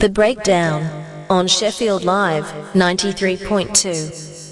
The Breakdown on Sheffield Live 93.2.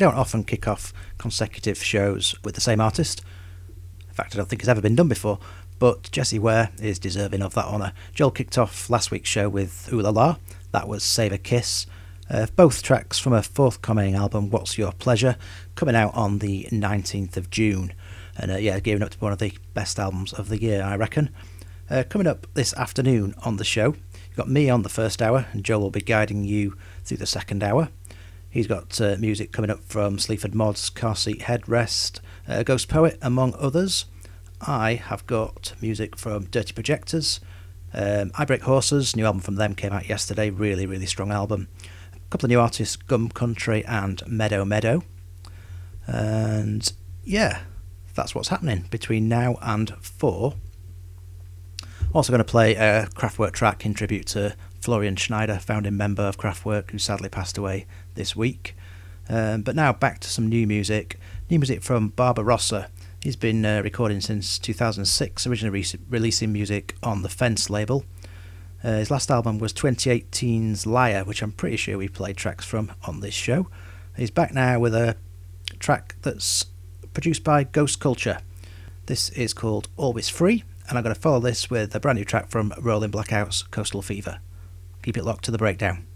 don't often kick off consecutive shows with the same artist. In fact, I don't think it's ever been done before. But Jessie Ware is deserving of that honour. Joel kicked off last week's show with Ooh La La. That was Save a Kiss. Uh, both tracks from a forthcoming album, What's Your Pleasure, coming out on the 19th of June. And uh, yeah, gearing up to one of the best albums of the year, I reckon. Uh, coming up this afternoon on the show, you've got me on the first hour, and Joel will be guiding you through the second hour. He's got uh, music coming up from Sleaford Mods, Car Seat Headrest, uh, Ghostpoet, among others. I have got music from Dirty Projectors. Um, I Break Horses, new album from them came out yesterday. Really, really strong album. A couple of new artists, Gum Country and Meadow Meadow. And yeah, that's what's happening between now and four. Also going to play a Kraftwerk track in tribute to Florian Schneider, founding member of Kraftwerk, who sadly passed away this week. Um, but now back to some new music. New music from Barbara Barbarossa. He's been uh, recording since 2006, originally re- releasing music on the Fence label. Uh, his last album was 2018's Liar, which I'm pretty sure we played tracks from on this show. He's back now with a track that's produced by Ghost Culture. This is called Always Free, and I'm going to follow this with a brand new track from Rolling Blackouts Coastal Fever. Keep it locked to the breakdown.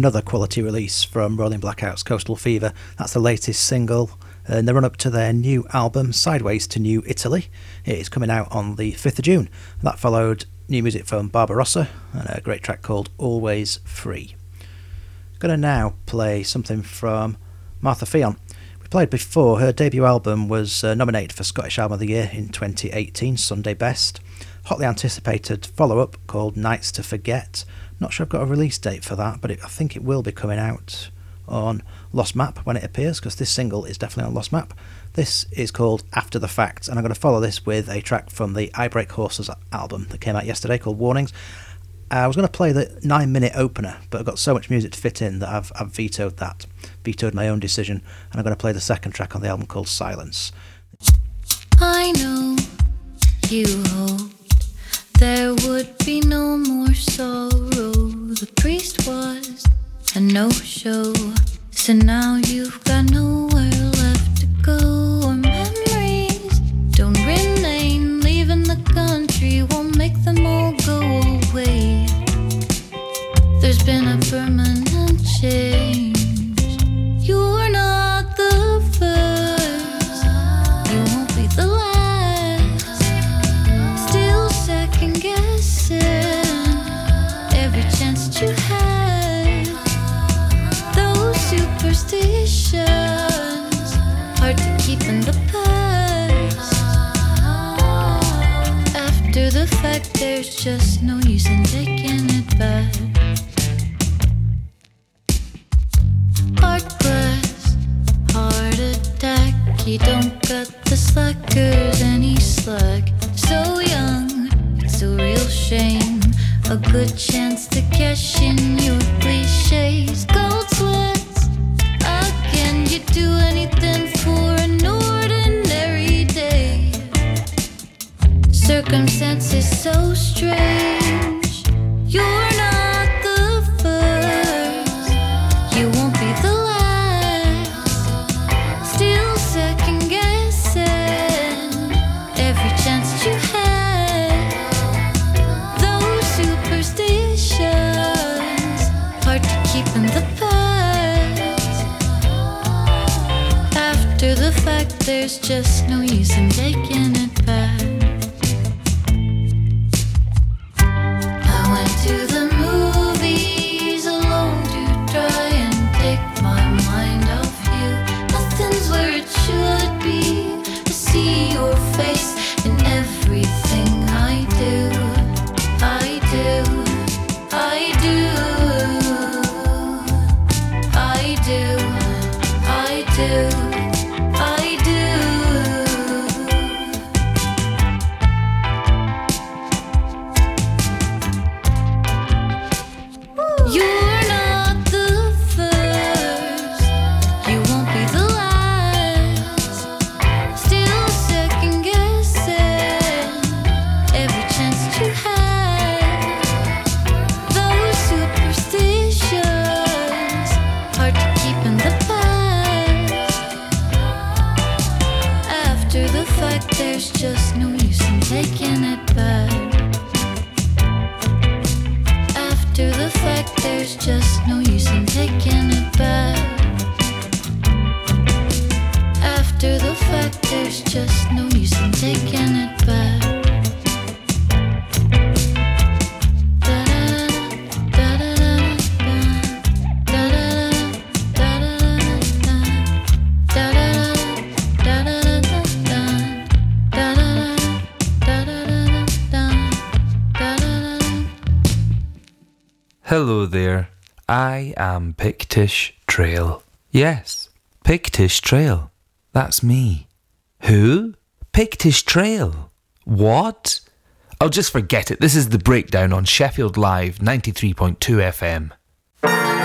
Another quality release from Rolling Blackouts Coastal Fever. That's the latest single in the run up to their new album, Sideways to New Italy. It is coming out on the 5th of June. That followed new music from Barbarossa and a great track called Always Free. Gonna now play something from Martha Ffion. We played before, her debut album was uh, nominated for Scottish Album of the Year in 2018, Sunday Best. Hotly anticipated follow up called Nights to Forget. Not sure I've got a release date for that, but it, I think it will be coming out on Lost Map when it appears because this single is definitely on Lost Map. This is called After the Facts, and I'm going to follow this with a track from the I Break Horses album that came out yesterday called Warnings. I was going to play the nine minute opener, but I've got so much music to fit in that I've, I've vetoed that, vetoed my own decision, and I'm going to play the second track on the album called Silence. I know you there would be no more sorrow. The priest was a no show, so now you've got nowhere left to go. Or memories don't remain. Leaving the country won't make them all go away. There's been a permanent change. After fact, there's just no use in taking it back. Heart glass, heart attack. You don't got the slackers any slack. So young, it's a real shame. A good chance to cash in your cliches. Gold sweats, again, you do anything for Circumstances so strange. You're not the first. You won't be the last. Still second guessing every chance you had. Those superstitions hard to keep in the past. After the fact, there's just no use in taking it Pictish Trail. Yes, Pictish Trail. That's me. Who? Pictish Trail. What? I'll just forget it. This is the breakdown on Sheffield Live 93.2 FM.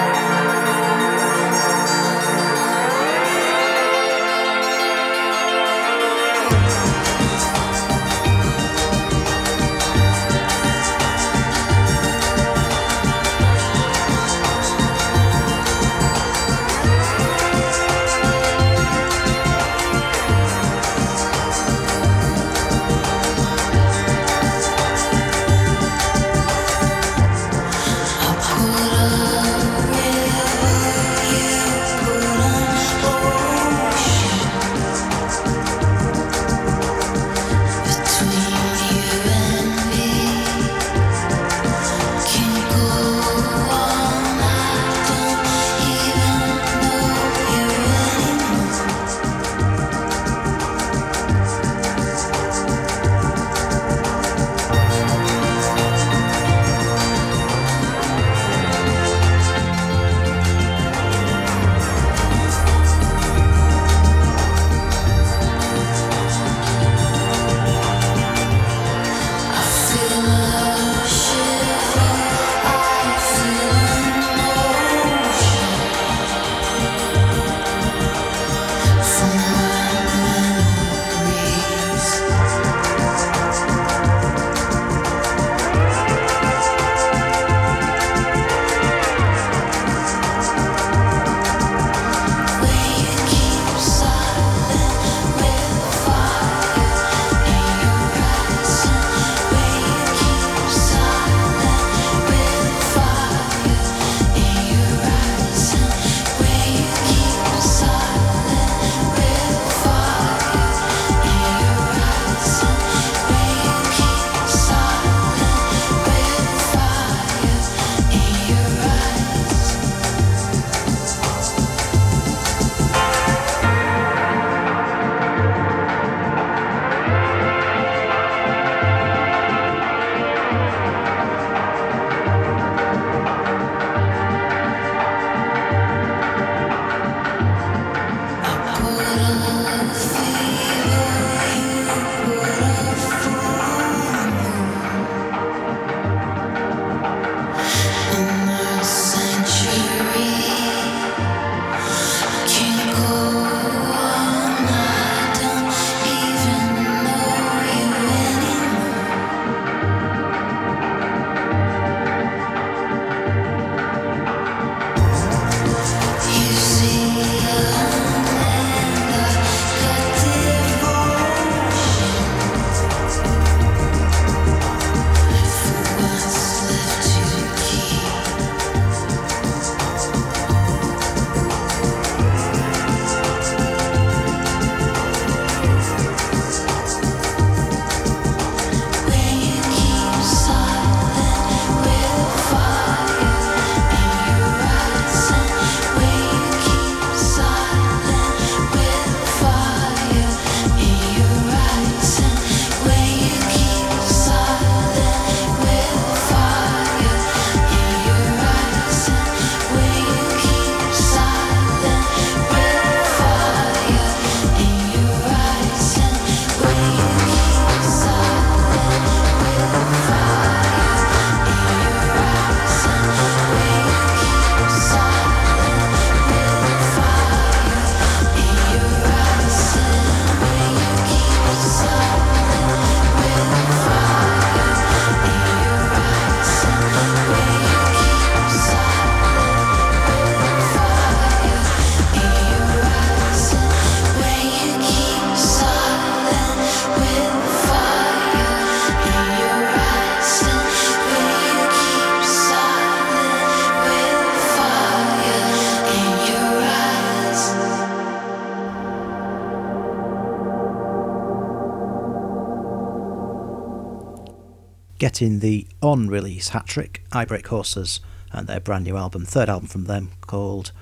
Getting the on release hat trick, I Break Horses, and their brand new album, third album from them called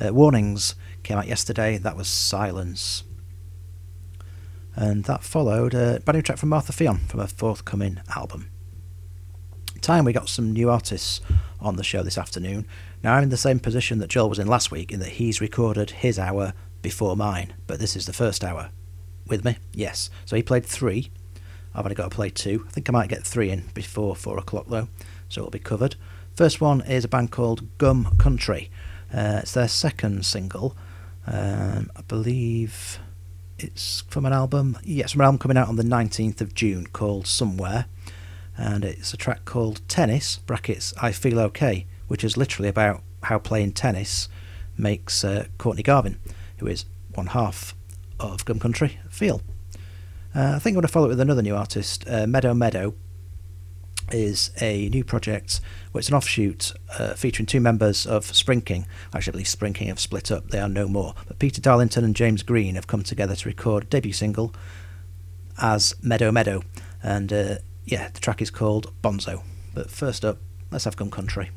uh, Warnings, came out yesterday. That was Silence. And that followed a brand new track from Martha Ffion from her forthcoming album. Time we got some new artists on the show this afternoon. Now I'm in the same position that Joel was in last week in that he's recorded his hour before mine, but this is the first hour. With me? Yes. So he played three. I've only got to play two. I think I might get three in before four o'clock though, so it'll be covered. First one is a band called Gum Country. Uh, it's their second single. Um, I believe it's from an album. Yes, from an album coming out on the 19th of June called Somewhere. And it's a track called Tennis, brackets, I Feel Okay, which is literally about how playing tennis makes uh, Courtney Garvin, who is one half of Gum Country, feel. Uh, I think I'm going to follow it with another new artist. Uh, Meadow Meadow is a new project where it's an offshoot uh, featuring two members of Spring King. Actually, Spring have split up, they are no more. But Peter Darlington and James Green have come together to record a debut single as Meadow Meadow. And uh, yeah, the track is called Bonzo. But first up, let's have Gum Country.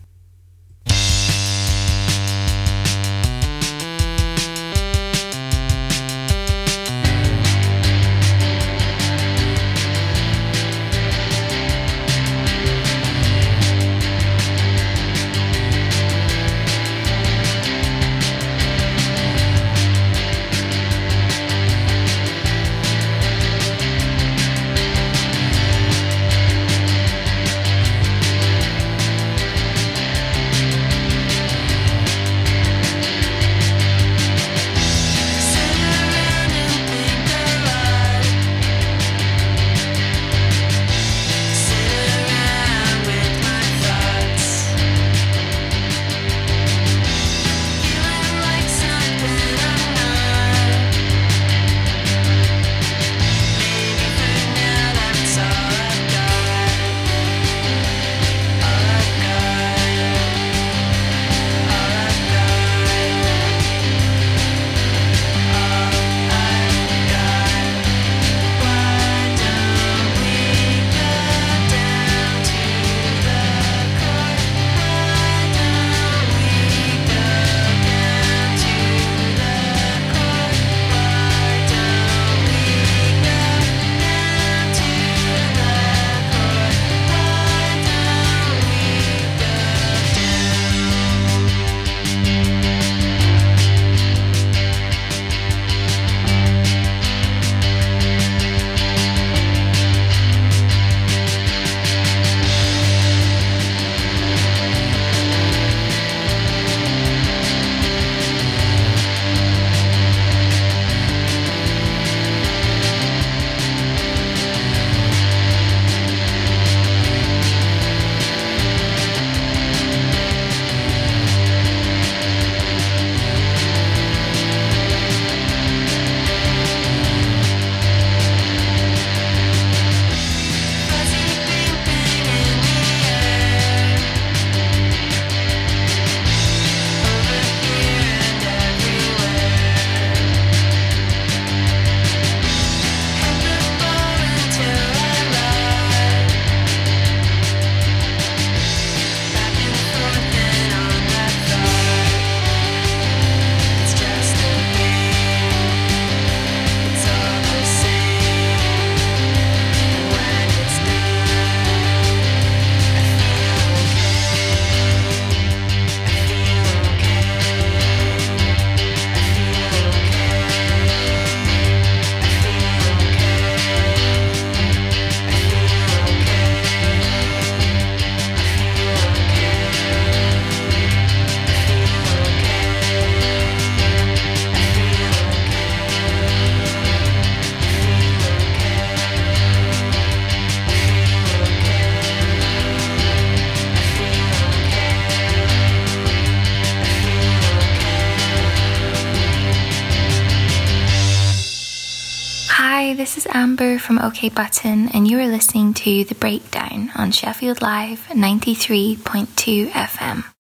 Button, and you are listening to The Breakdown on Sheffield Live 93.2 FM.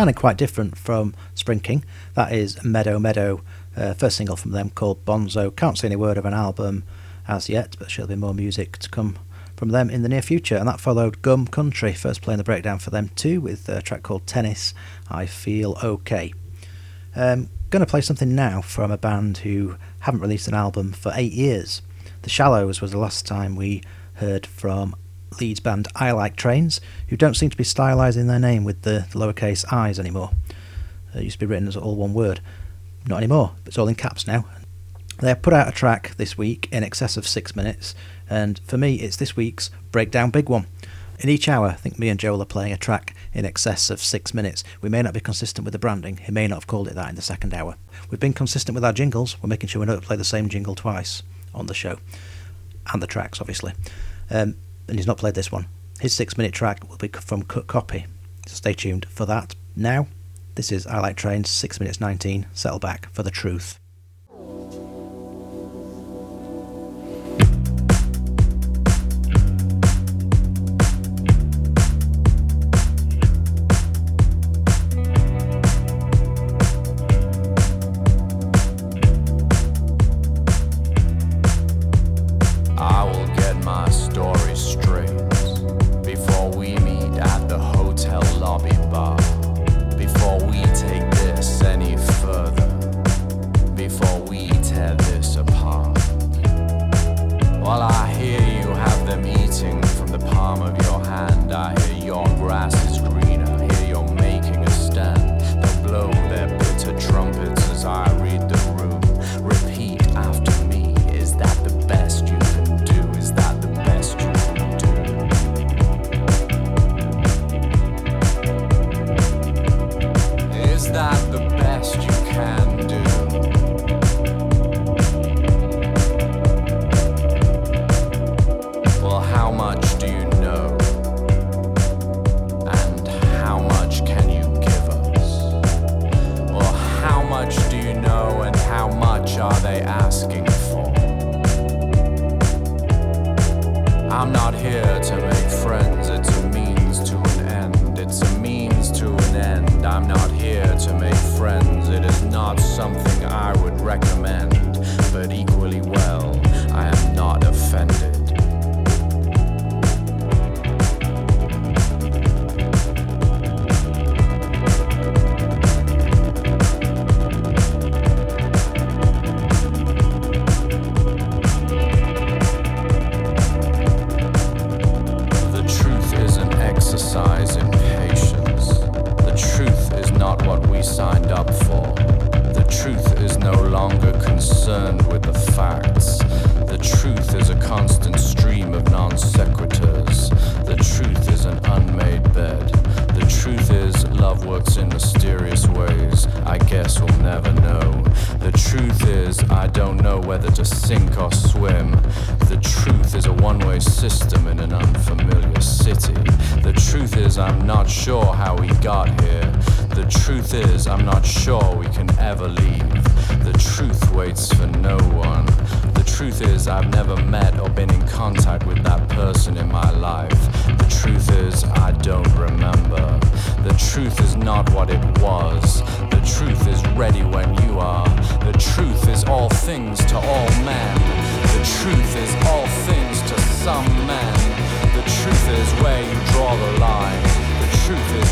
Sounding quite different from Spring King. That is Meadow Meadow, uh, first single from them called Bonzo. Can't see any word of an album as yet, but there'll be more music to come from them in the near future. And that followed Gum Country, first playing the breakdown for them too, with a track called Tennis. I Feel Okay. Um, going to play something now from a band who haven't released an album for eight years. The Shallows was the last time we heard from Leeds band I Like Trains, who don't seem to be stylising their name with the, lowercase i's anymore. It used to be written as all one word. Not anymore, it's all in caps now. They have put out a track this week in excess of six minutes, and for me, it's this week's Breakdown Big One. In each hour, I think me and Joel are playing a track in excess of six minutes. We may not be consistent with the branding, he may not have called it that in the second hour. We've been consistent with our jingles, we're making sure we don't play the same jingle twice on the show, and the tracks, obviously. Um, and he's not played this one. His six minute track will be from Cut Copy, so stay tuned for that. Now, this is I Like Trains, 6 minutes 19, settle back for the truth.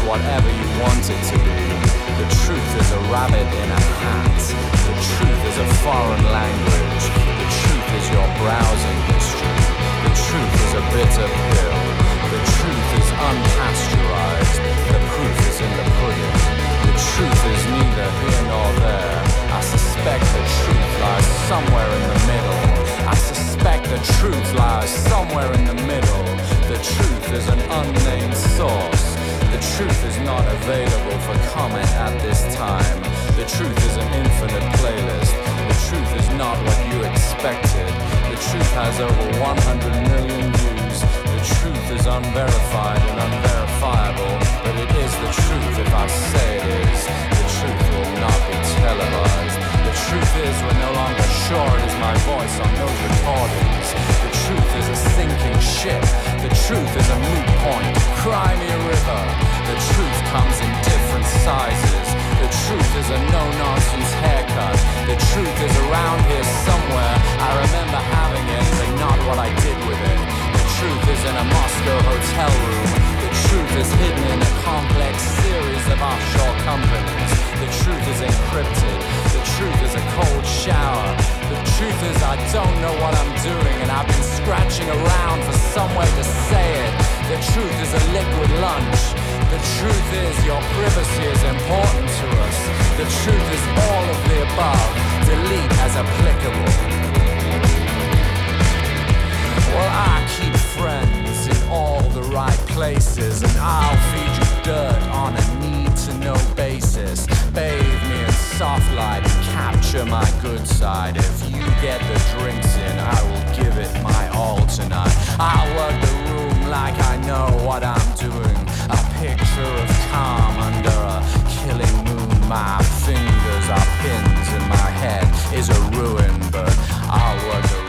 Whatever you want it to be. The truth is a rabbit in a hat. The truth is a foreign language. The truth is your browsing history. The truth is a bitter pill. The truth is unpasteurized. The proof is in the pudding. The truth is neither here nor there. I suspect the truth lies somewhere in the middle. I suspect the truth lies somewhere in the middle. The truth is an unnamed source. The truth is not available for comment at this time. The truth is an infinite playlist. The truth is not what you expected. The truth has over 100 million views. The truth is unverified and unverifiable, but it is the truth if I say it is. The truth will not be televised. The truth is we're no longer sure it is my voice on those recordings. The truth is a sinking ship. The truth is a moot point. Cry me a river. The truth comes in different sizes. The truth is a no-nonsense haircut. The truth is around here somewhere. I remember having it, but not what I did with it. The truth is in a Moscow hotel room. The truth is hidden in a complex series of offshore companies. The truth is encrypted. The truth is a cold shower. The truth is I don't know what I'm doing and I've been scratching around for somewhere to say it. The truth is a liquid lunch. The truth is your privacy is important to us. The truth is all of the above. Delete as applicable. Well, I keep friends all the right places, and I'll feed you dirt on a need to know basis. Bathe me in soft light and capture my good side. If you get the drinks in, I will give it my all tonight. I'll work the room like I know what I'm doing. A picture of calm under a killing moon. My fingers are pins and my head is a ruin, but I'll work the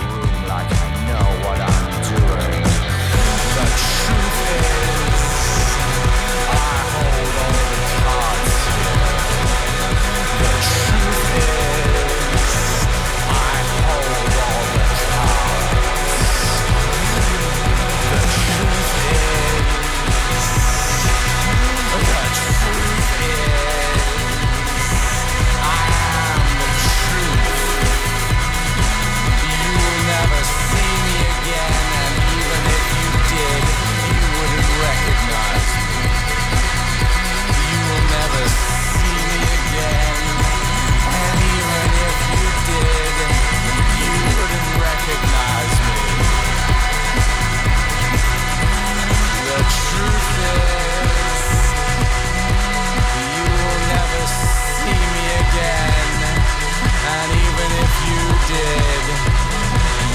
did,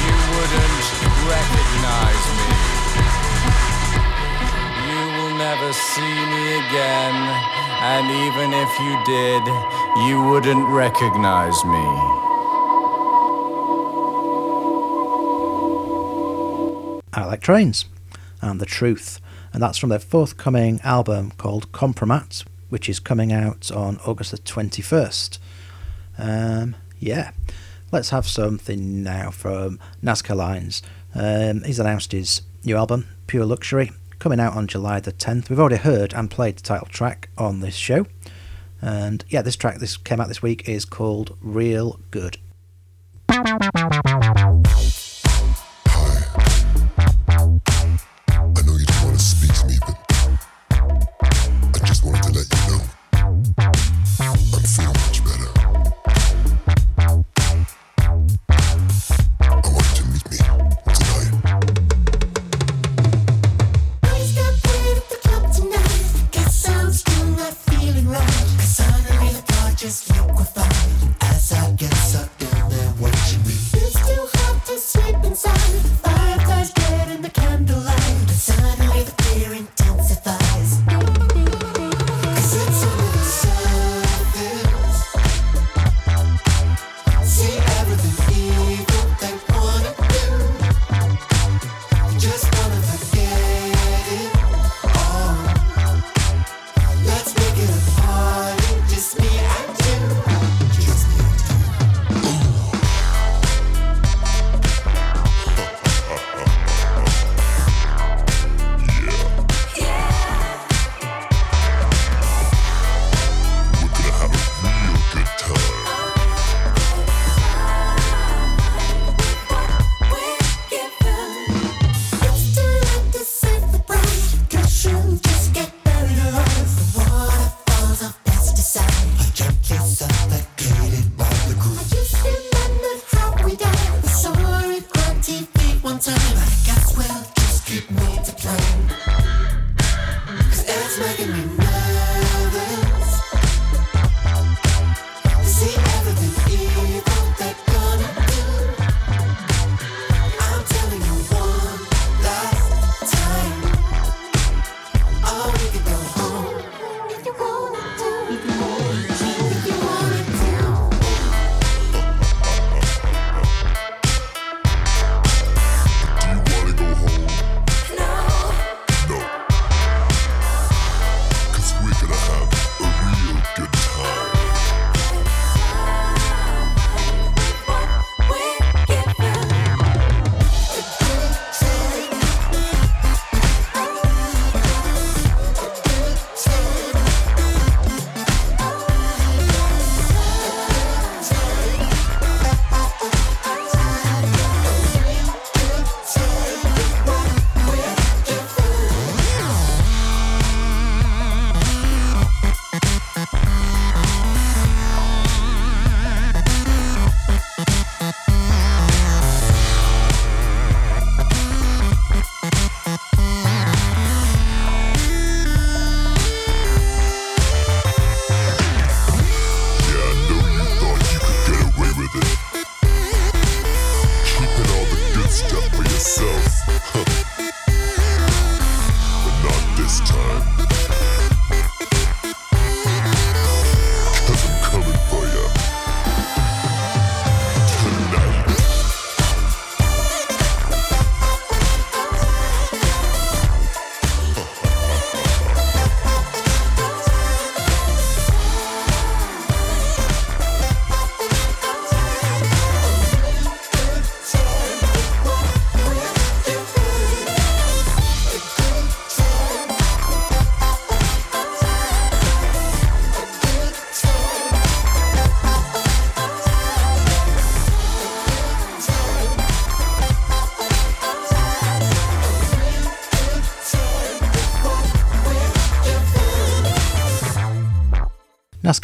you wouldn't recognize me. You will never see me again, and even if you did, you wouldn't recognize me. I Like Trains and The Truth. And that's from their forthcoming album called Kompromat, which is coming out on August the 21st. Um, yeah, let's have something now from NZCA Lines. Um, he's announced his new album, Pure Luxury, coming out on July the 10th. We've already heard and played the title track on this show. And yeah, this track this came out this week is called Real Good.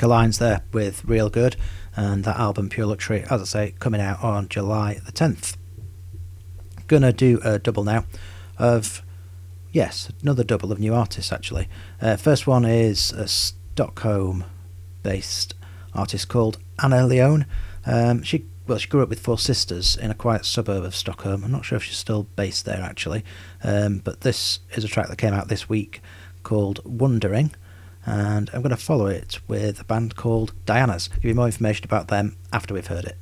Lines there with Real Good, and that album Pure Luxury, as I say, coming out on July the 10th. Gonna do a double now of, yes, another double of new artists actually. Uh, first one is a Stockholm based artist called Anna Leone. Um, she well, she grew up with four sisters in a quiet suburb of Stockholm. I'm not sure if she's still based there actually, um, but this is a track that came out this week called Wondering and I'm going to follow it with a band called Dianas. Give you more information about them after we've heard it.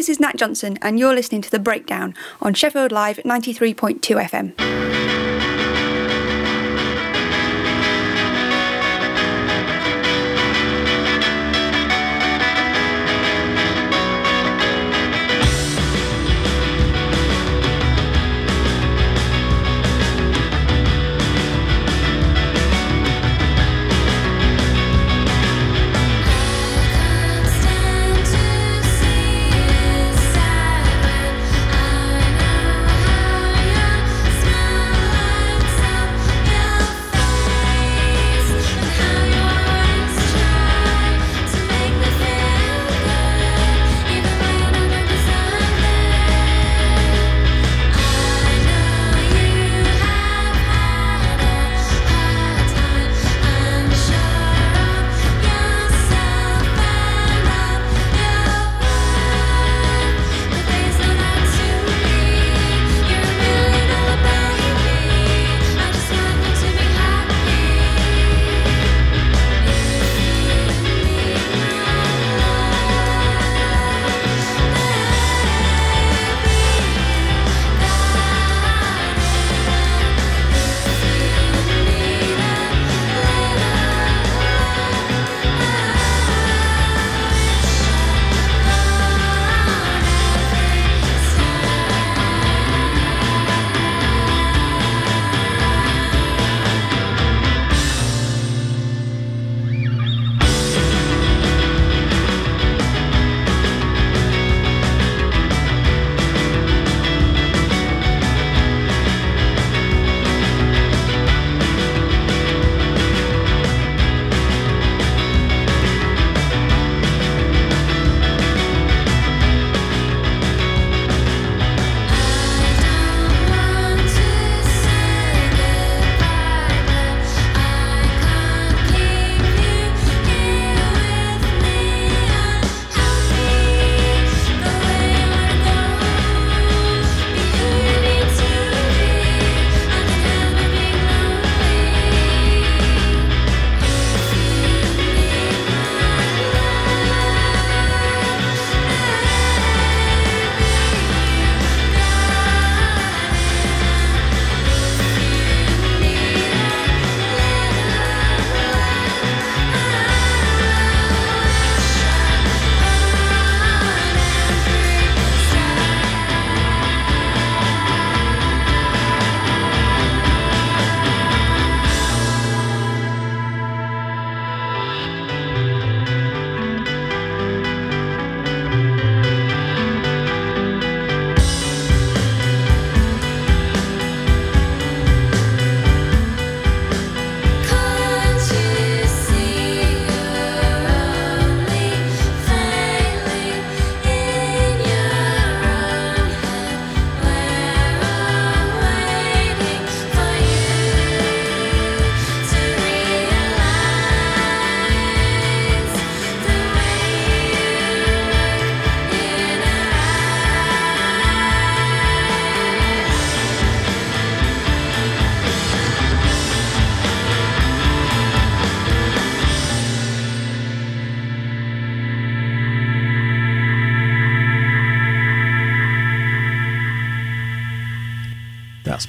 This is Nat Johnson, and you're listening to The Breakdown on Sheffield Live 93.2 FM.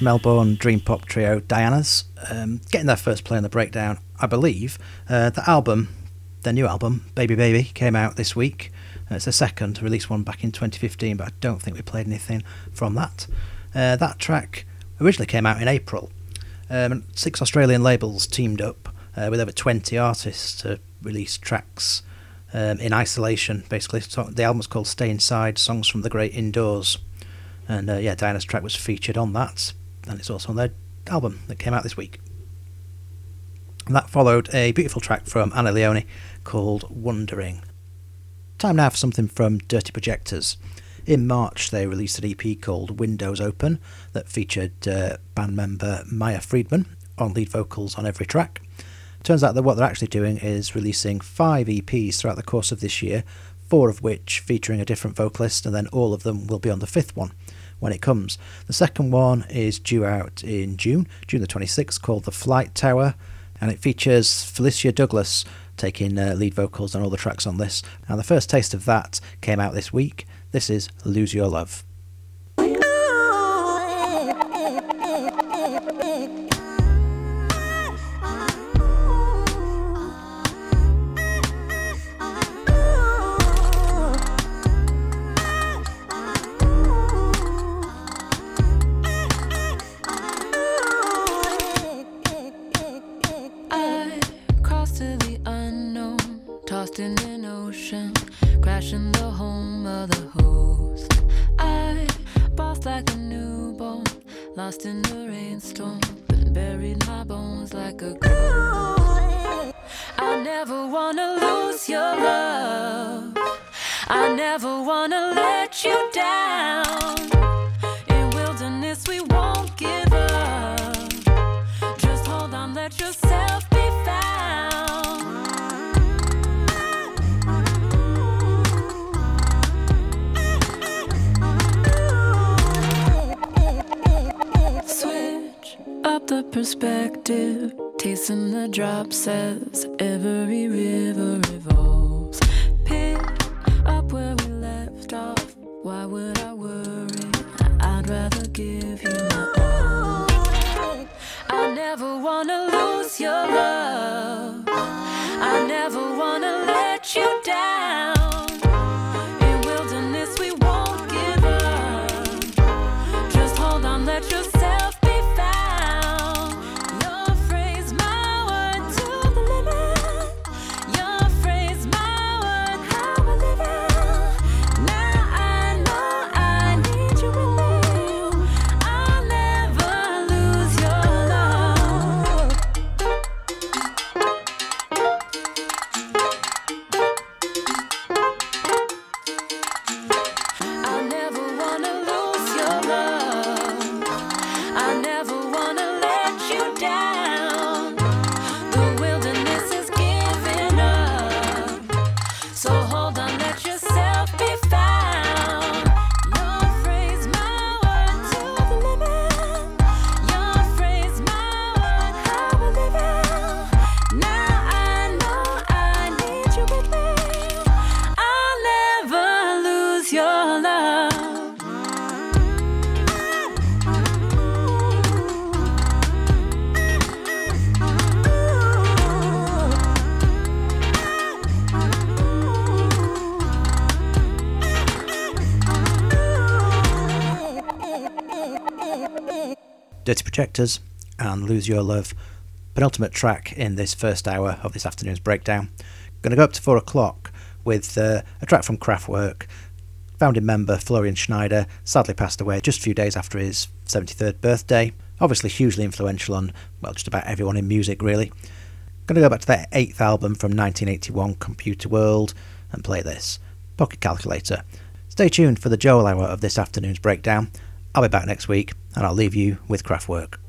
Melbourne dream pop trio Dianas um, getting their first play on the breakdown, I believe. Uh, the album, their new album, Baby Baby, came out this week. Uh, it's their second, released one back in 2015, but I don't think we played anything from that. Uh, that track originally came out in April. Um, six Australian labels teamed up uh, with over 20 artists to release tracks um, in isolation, basically. So the album's called Stay Inside Songs from the Great Indoors. And uh, yeah, Diana's track was featured on that, and it's also on their album that came out this week. And that followed a beautiful track from Anna Leone called Wondering. Time now for something from Dirty Projectors. In March, they released an EP called Windows Open that featured uh, band member Maia Friedman on lead vocals on every track. Turns out that what they're actually doing is releasing five EPs throughout the course of this year, four of which featuring a different vocalist, and then all of them will be on the fifth one when it comes. The second one is due out in June, June the 26th, called The Flight Tower, and it features Felicia Douglas taking uh, lead vocals on all the tracks on this. And the first taste of that came out this week. This is Lose Your Love. Never wanna let you down. In wilderness, we won't give up. Just hold on, let yourself be found. Switch up the perspective, tasting the drops as every river revolves. Never wanna lose your love. I never wanna let you down. And Lose Your Love. Penultimate track in this first hour of this afternoon's breakdown. Going to go up to four o'clock with uh, a track from Kraftwerk. Founding member Florian Schneider sadly passed away just a few days after his 73rd birthday. Obviously, hugely influential on, well, just about everyone in music, really. Going to go back to their eighth album from 1981, Computer World, and play this Pocket Calculator. Stay tuned for the Joel hour of this afternoon's breakdown. I'll be back next week, and I'll leave you with Kraftwerk.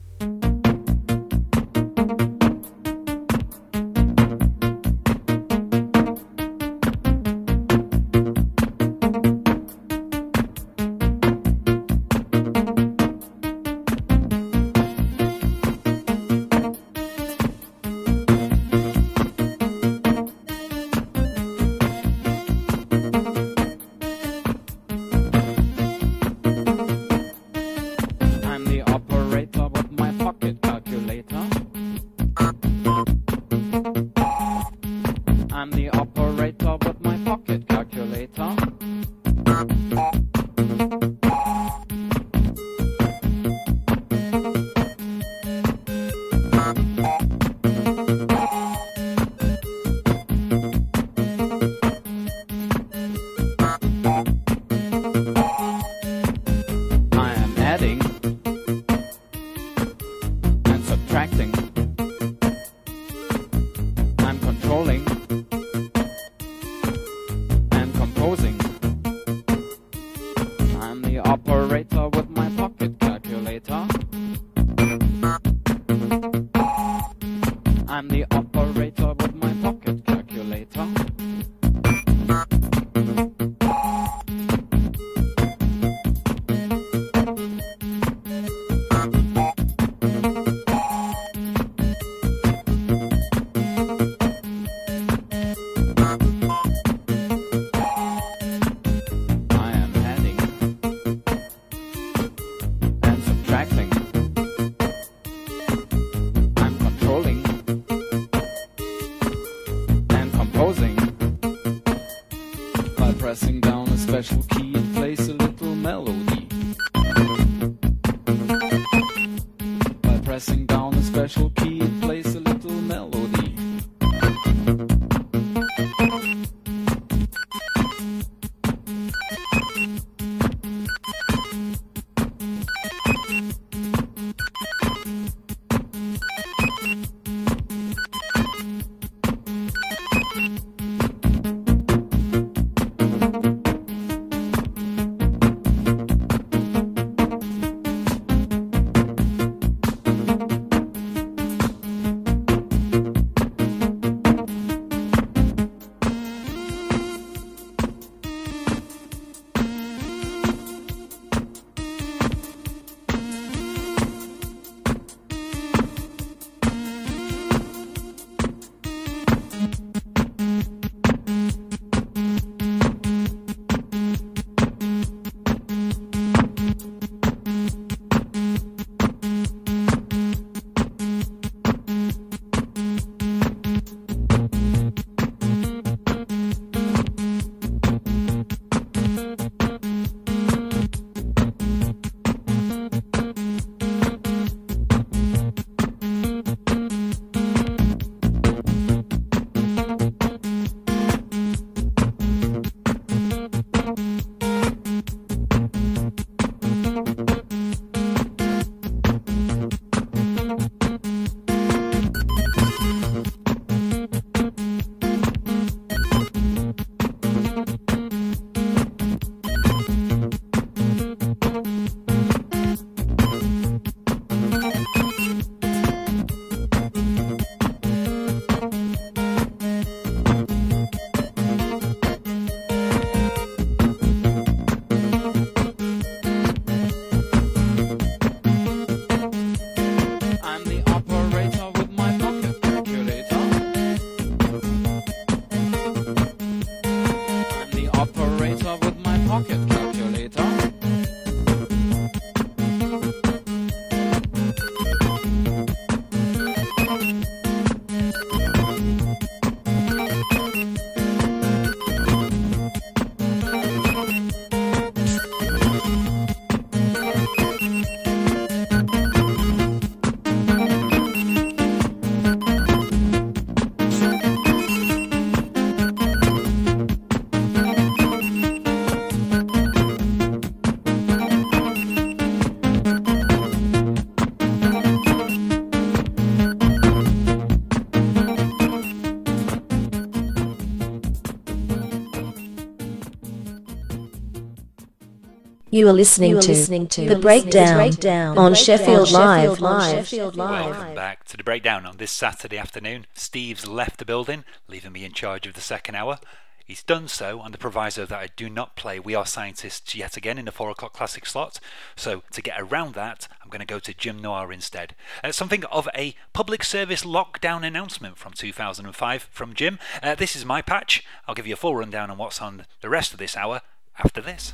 You are listening, You are to, listening to the The breakdown, Breakdown on on Sheffield Sheffield Live. Live. Welcome back to the breakdown on this Saturday afternoon. Steve's left the building, leaving me in charge of the second hour. He's done so on the proviso that I do not play We Are Scientists yet again in the 4 o'clock classic slot. So, to get around that, I'm going to go to Jim Noir instead. Uh, something of a public service lockdown announcement from 2005 from Jim. Uh, this is my patch. I'll give you a full rundown on what's on the rest of this hour after this.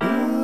Bring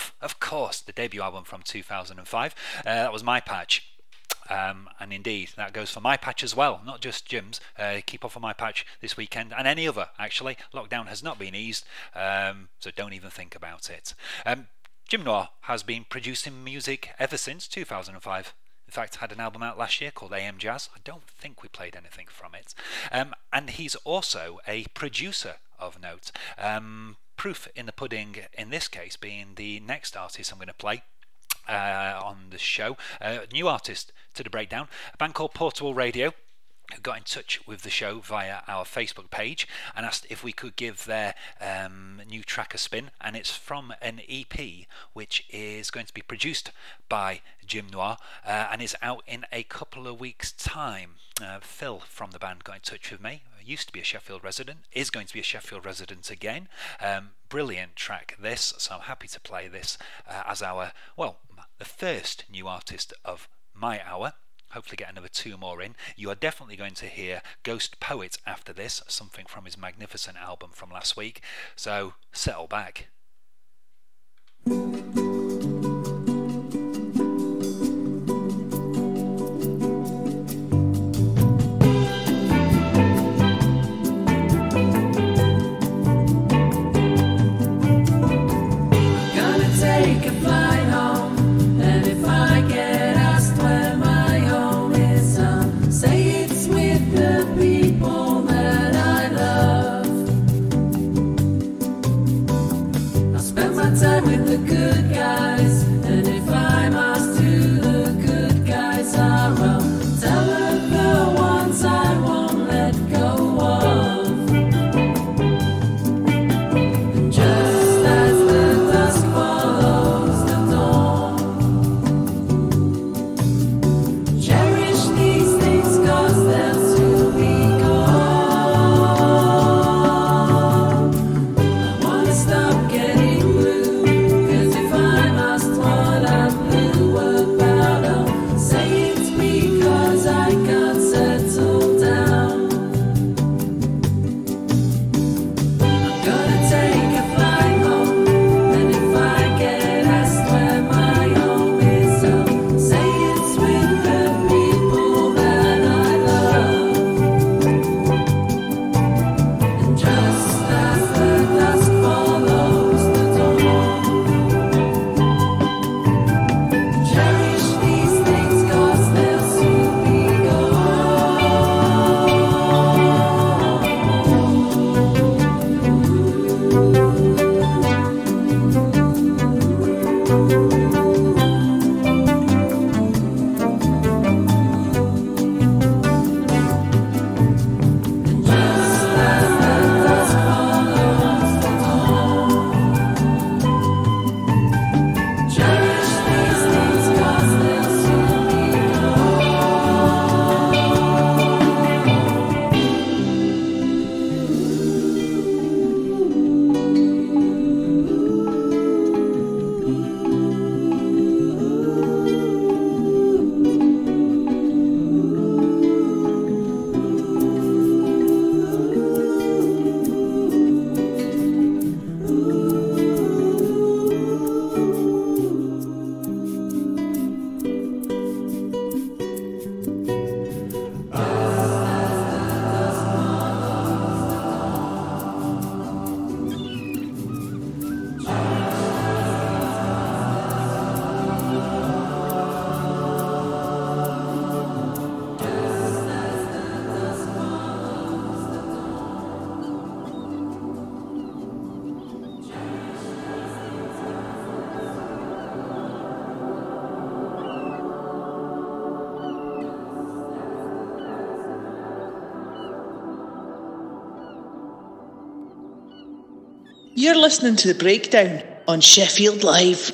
Love, of course, the debut album from 2005. Uh, that was my patch. Um, and indeed, that goes for my patch as well, not just Jim's. Uh, keep off of my patch this weekend and any other, actually. Lockdown has not been eased, um, so don't even think about it. Um, Jim Noir has been producing music ever since 2005. In fact, had an album out last year called AM Jazz. I don't think we played anything from it. Um, and he's also a producer of note. Proof in the pudding, in this case, being the next artist I'm going to play. Uh, on the show, uh, new artist to the breakdown, a band called Portable Radio, who got in touch with the show via our Facebook page and asked if we could give their um, new track a spin. And it's from an EP which is going to be produced by Jim Noir uh, and is out in a couple of weeks' time. Uh, Phil from the band got in touch with me. Used to be a Sheffield resident, is going to be a Sheffield resident again. Um, brilliant track, this. So I'm happy to play this uh, as our, well, the first new artist of my hour hopefully get another two more in. You are definitely going to hear Ghostpoet after this, something from his magnificent album from last week. So settle back. You're listening to The Breakdown on Sheffield Live.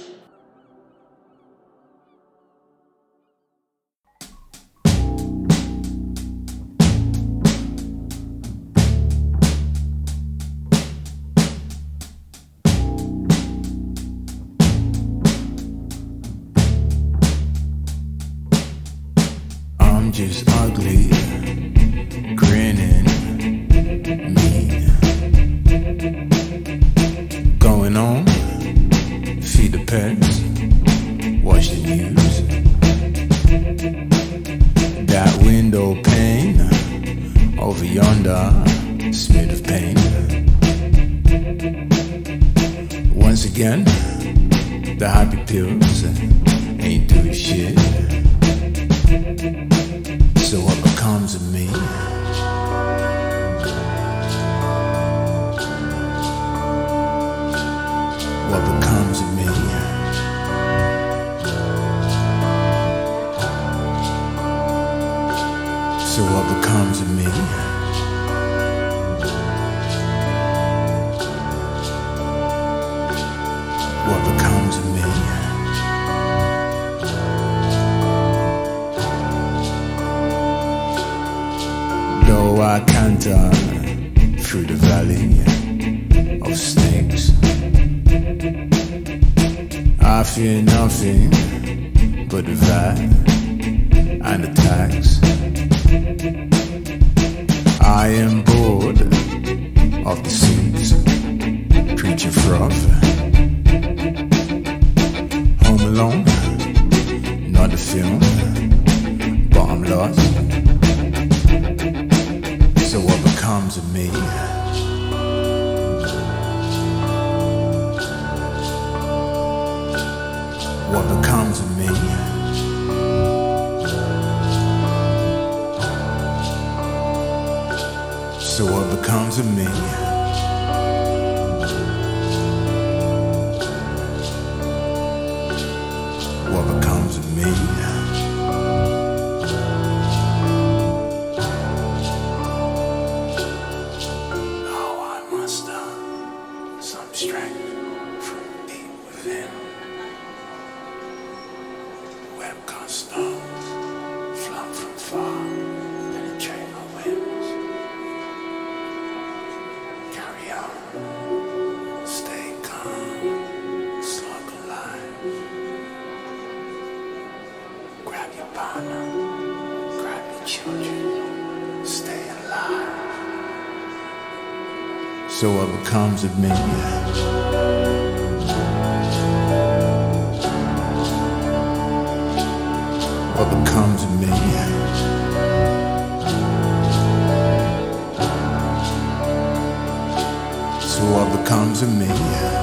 What becomes of me? What becomes of me? So what becomes of me?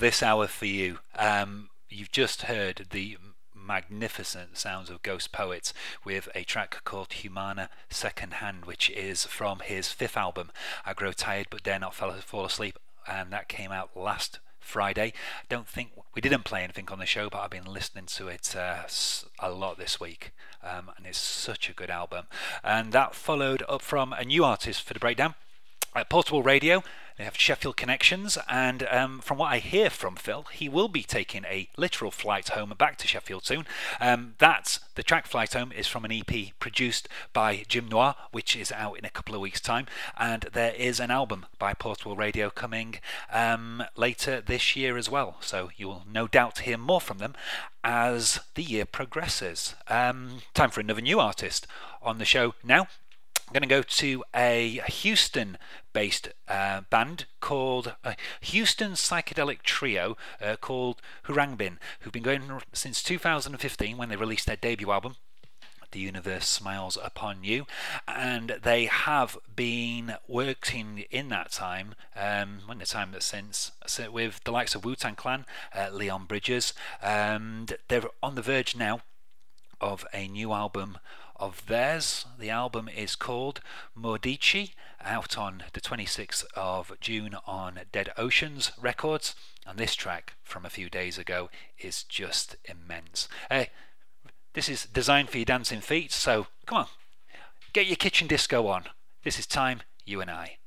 This hour for you. Um, you've just heard the magnificent sounds of Ghostpoets with a track called Humana Second Hand, which is from his fifth album, I Grow Tired But Dare Not Fall Asleep, and that came out last Friday. Don't think we didn't play anything on the show, but I've been listening to it uh, a lot this week, um, and it's such a good album. And that followed up from a new artist for the breakdown. At Portable Radio, they have Sheffield connections, and um, from what I hear from Phil, he will be taking a literal flight home back to Sheffield soon. Um, that's the track Flight Home is from an EP produced by Jim Noir, which is out in a couple of weeks' time, and there is an album by Portable Radio coming um, later this year as well. So you will no doubt hear more from them as the year progresses. Um, time for another new artist on the show now. I'm going to go to a Houston based uh, band called uh, Houston Psychedelic Trio uh, called Khruangbin, who've been going since 2015 when they released their debut album. The universe smiles upon you, and they have been working in that time, um, when the time that since, with the likes of Wu Tang Clan, uh, Leon Bridges, and they're on the verge now of a new album of theirs. The album is called Mordechai, out on the 26th of June on Dead Oceans Records. And this track from a few days ago is just immense. Hey, this is designed for your dancing feet, so come on, get your kitchen disco on. This is time, you and I.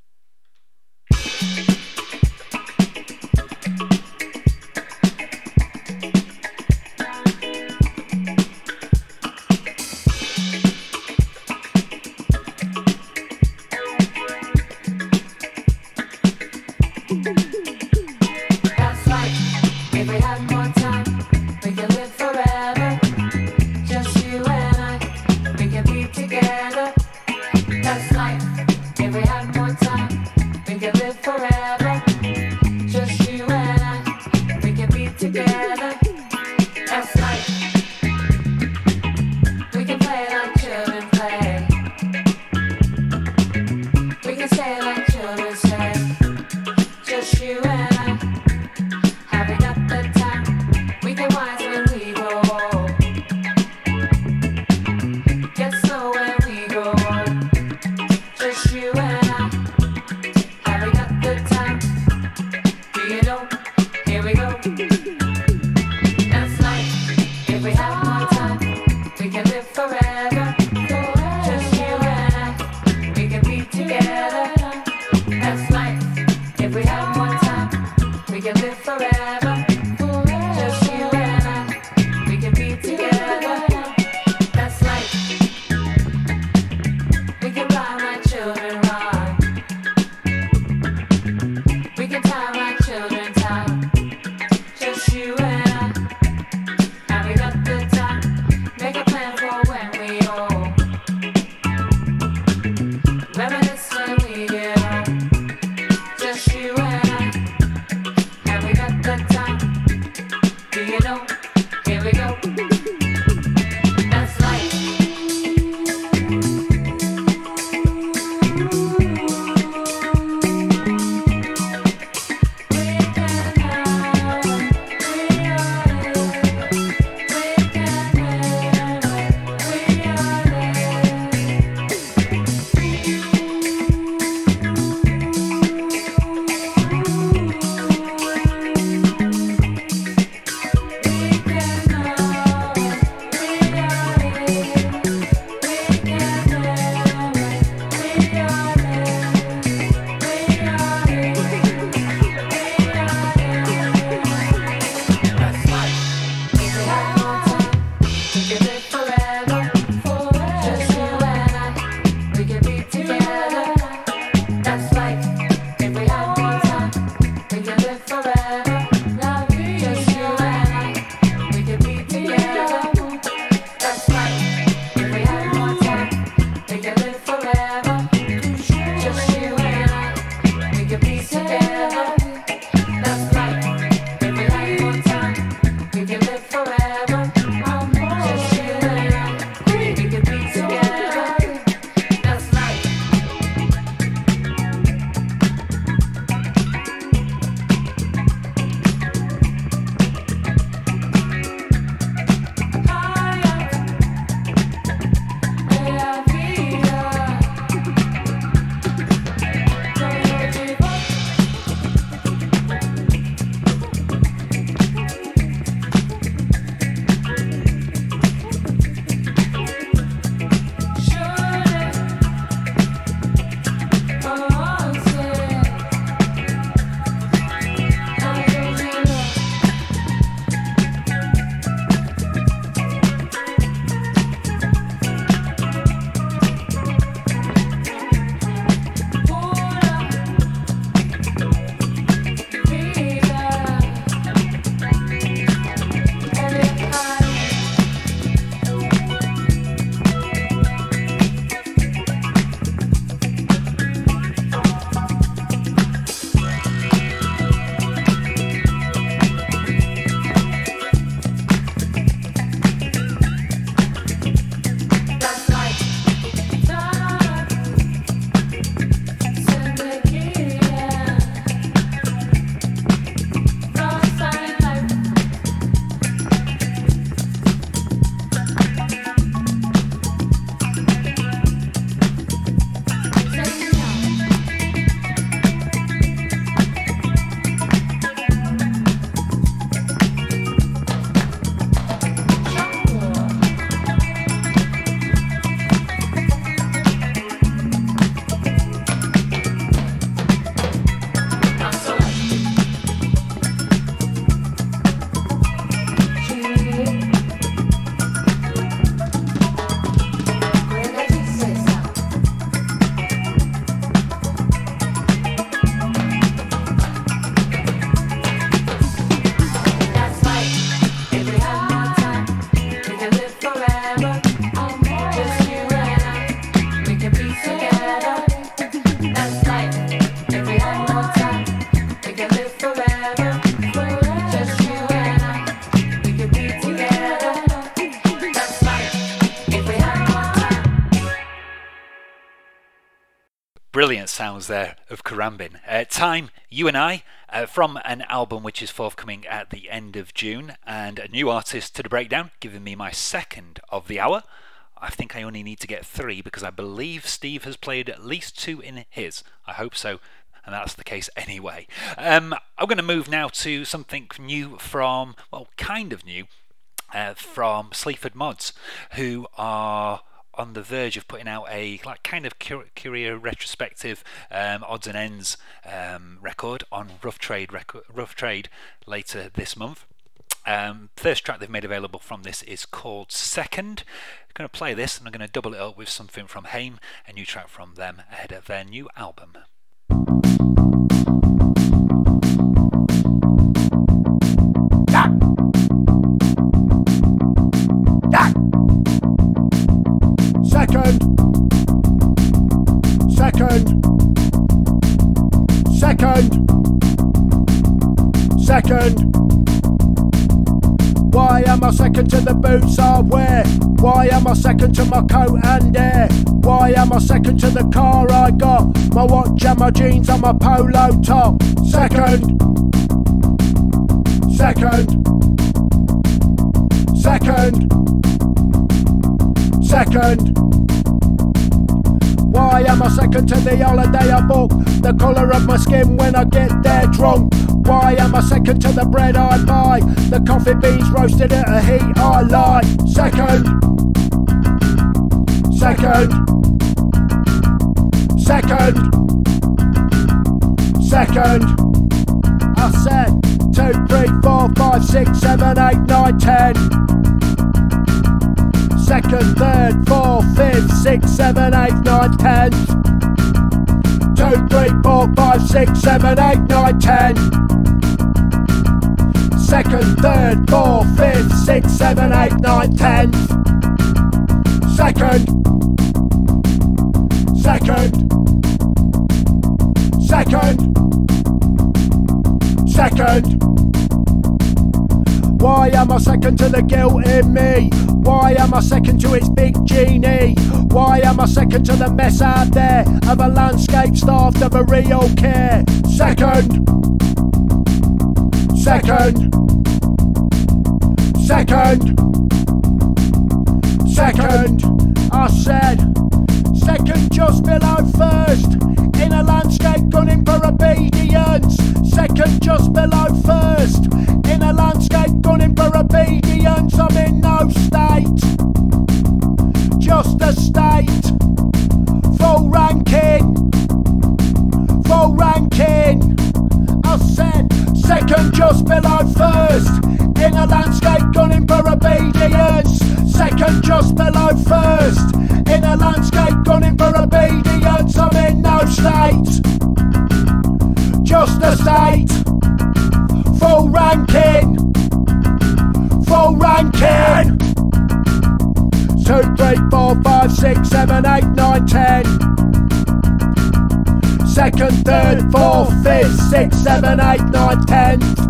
sounds there of Khruangbin. Uh, Time, You and I, uh, from an album which is forthcoming at the end of June, and a new artist to the breakdown, giving me my second of the hour. I think I only need to get three because I believe Steve has played at least two in his. I hope so, and that's the case anyway. Um, I'm going to move now to something new from, well, kind of new, uh, from Sleaford Mods, who are on the verge of putting out a like kind of career retrospective um, odds and ends um, record on Rough Trade record, Rough Trade later this month. Um, first track they've made available from this is called Second. I'm going to play this and I'm going to double it up with something from Haim, a new track from them ahead of their new album. Second. Second. Second. Second. Why am I second to the boots I wear? Why am I second to my coat and hair? Why am I second to the car I got? My watch and my jeans and my polo top. Second. Second. Second. Second. Why am I second to the holiday I book? The colour of my skin when I get there drunk. Why am I second to the bread I buy? The coffee beans roasted at a heat I like. Second. Second. Second. Second. I said two, three, four, five, six, seven, eight, nine, ten. Second, third, fourth, fifth, sixth, seven, eight, nine, tenth. Two, three, four, five, six, seven, eight, nine, ten. Second, third, fourth, fifth, sixth, seven, eight, nine, tenth. Second. Second. Second. Second. Why am I second to the guilt in me? Why am I second to its big genie? Why am I second to the mess out there of a landscape starved of a real care? Second. Second. Second. Second. I said. Second just below first. In a landscape gunning for obedience. Second just below first. Just below first. In a landscape gunning for obedience. Second just below first. In a landscape gunning for obedience. I'm in no state. Just a state. Full ranking. Full ranking. Two, three, four, five, six, seven, eight, nine, ten. Second, third, fourth, fifth, sixth, seven, eight, nine, ten.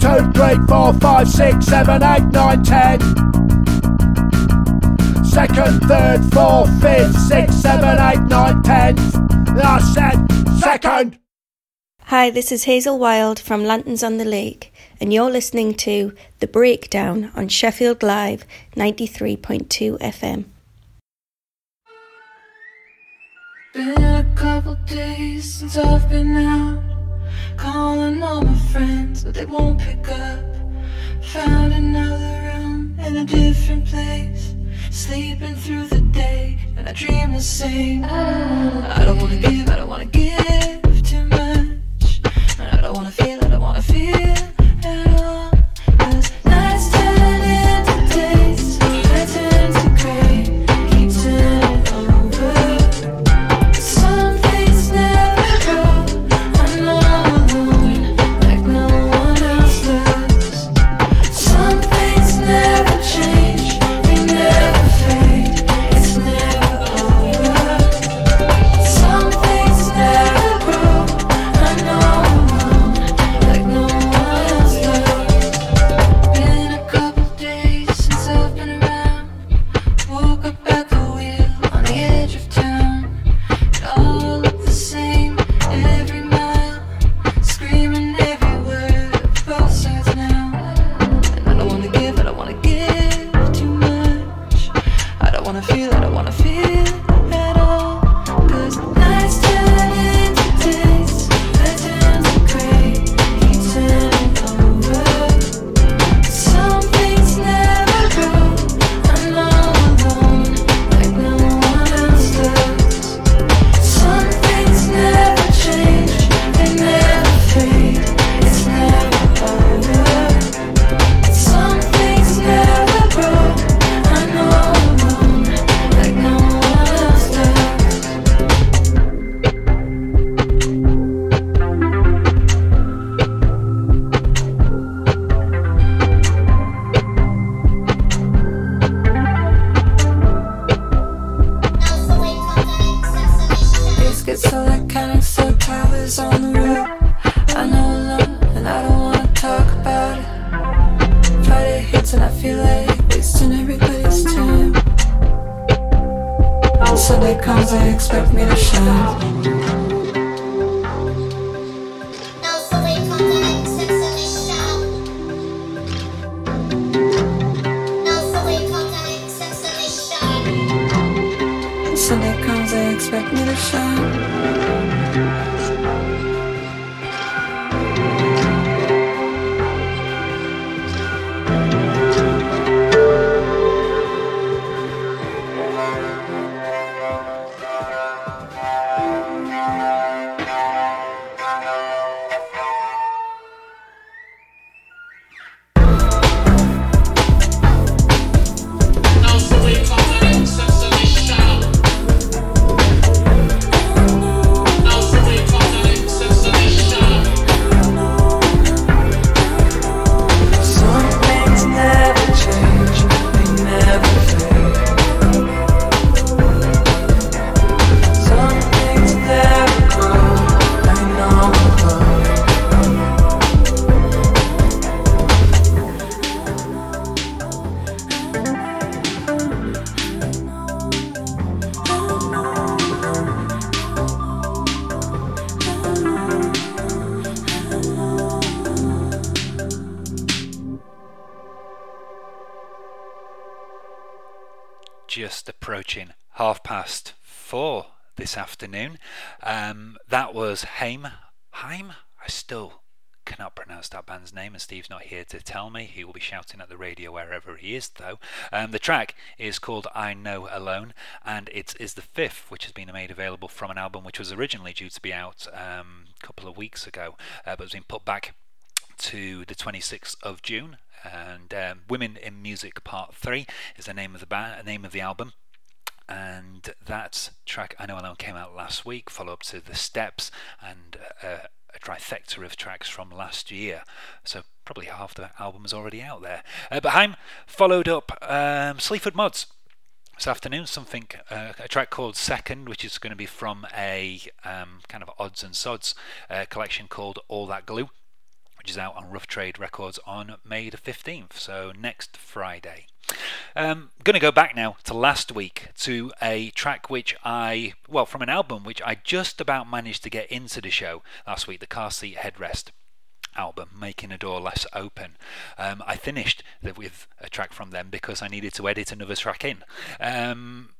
Two, three, four, five, six, seven, eight, nine, ten. Second, third, fourth, fifth, sixth, seven, eight, nine, ten. I said second. Hi, this is Hazel Wilde from Lanterns on the Lake, and you're listening to The Breakdown on Sheffield Live 93.2 FM. Been a couple days since I've been out, calling all my friends, but they won't pick up. Found another room in a different place, sleeping through the day, and I dream the same. I don't wanna give, I don't wanna give too much, and I don't wanna feel, expect me to shine. That was Haim. Haim? I still cannot pronounce that band's name, and Steve's not here to tell me. He will be shouting at the radio wherever he is, though. Um, the track is called I Know Alone, and it is the fifth, which has been made available from an album which was originally due to be out um, a couple of weeks ago, uh, but has been put back to the 26th of June. And um, Women in Music Part 3 is the name of the name of the album and that track I Know Alone came out last week, follow up to The Steps and uh, a trifecta of tracks from last year. So probably half the album is already out there. Uh, but Haim followed up um, Sleaford Mods this afternoon something uh, a track called second which is going to be from a um, kind of odds and sods uh, collection called all that glue which is out on rough trade records on may the 15th so next friday um, going to go back now to last week to a track which I, well, from an album which I just about managed to get into the show last week, the Car Seat Headrest album, Making a Door Less Open. Um, I finished with a track from them because I needed to edit another track in. Um,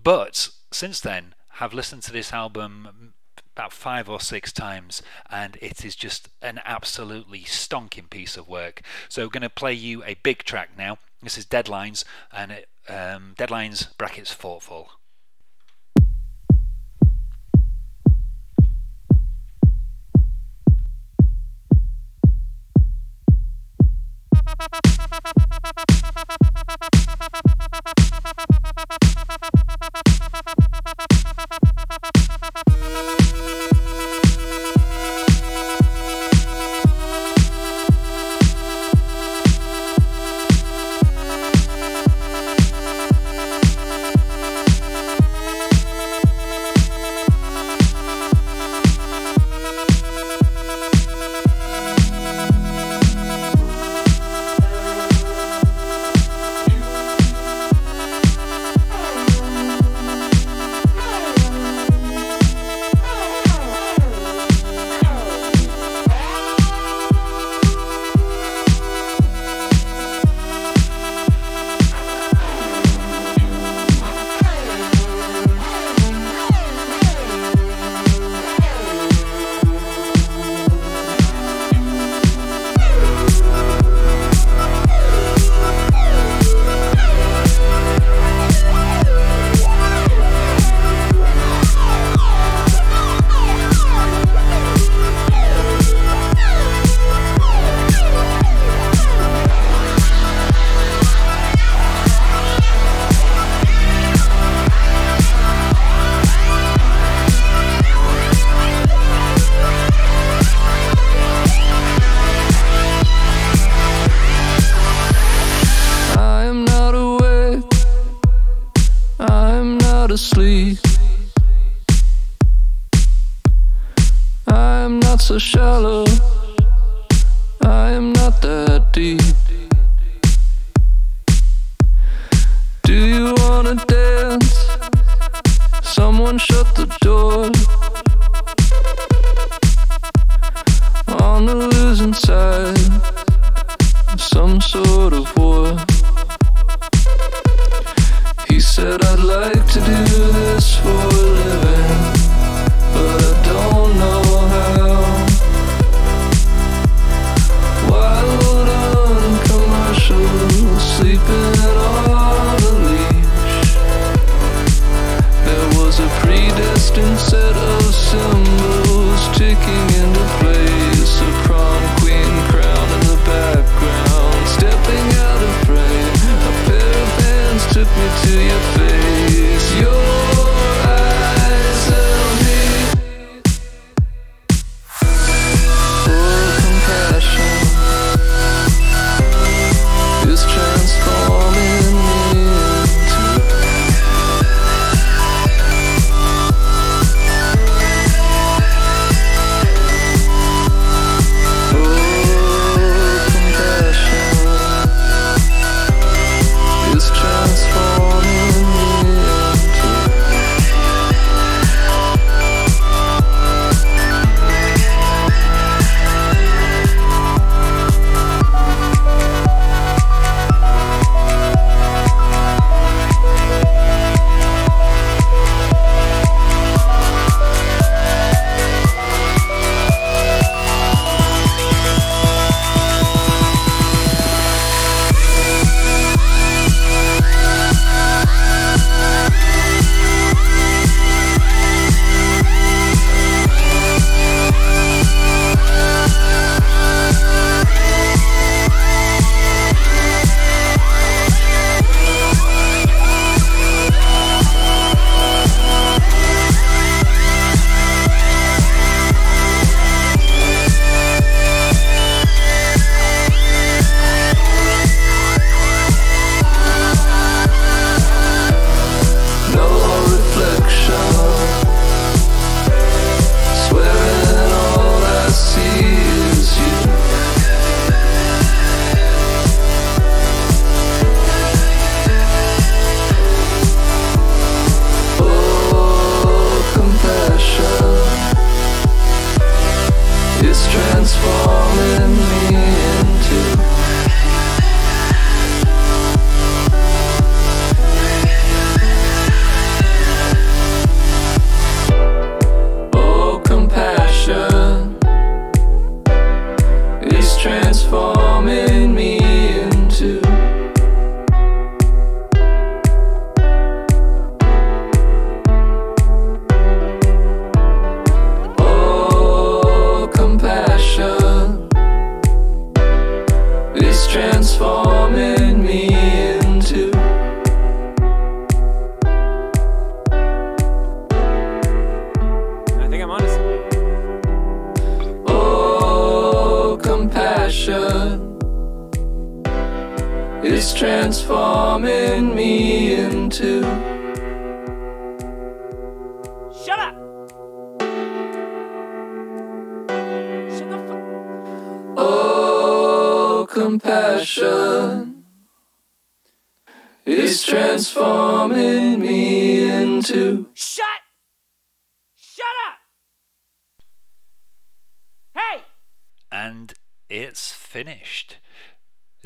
but since then, have listened to this album about five or six times, and it is just an absolutely stonking piece of work. So, we're going to play you a big track now. This is Deadlines, and it, um, Deadlines brackets Thoughtful.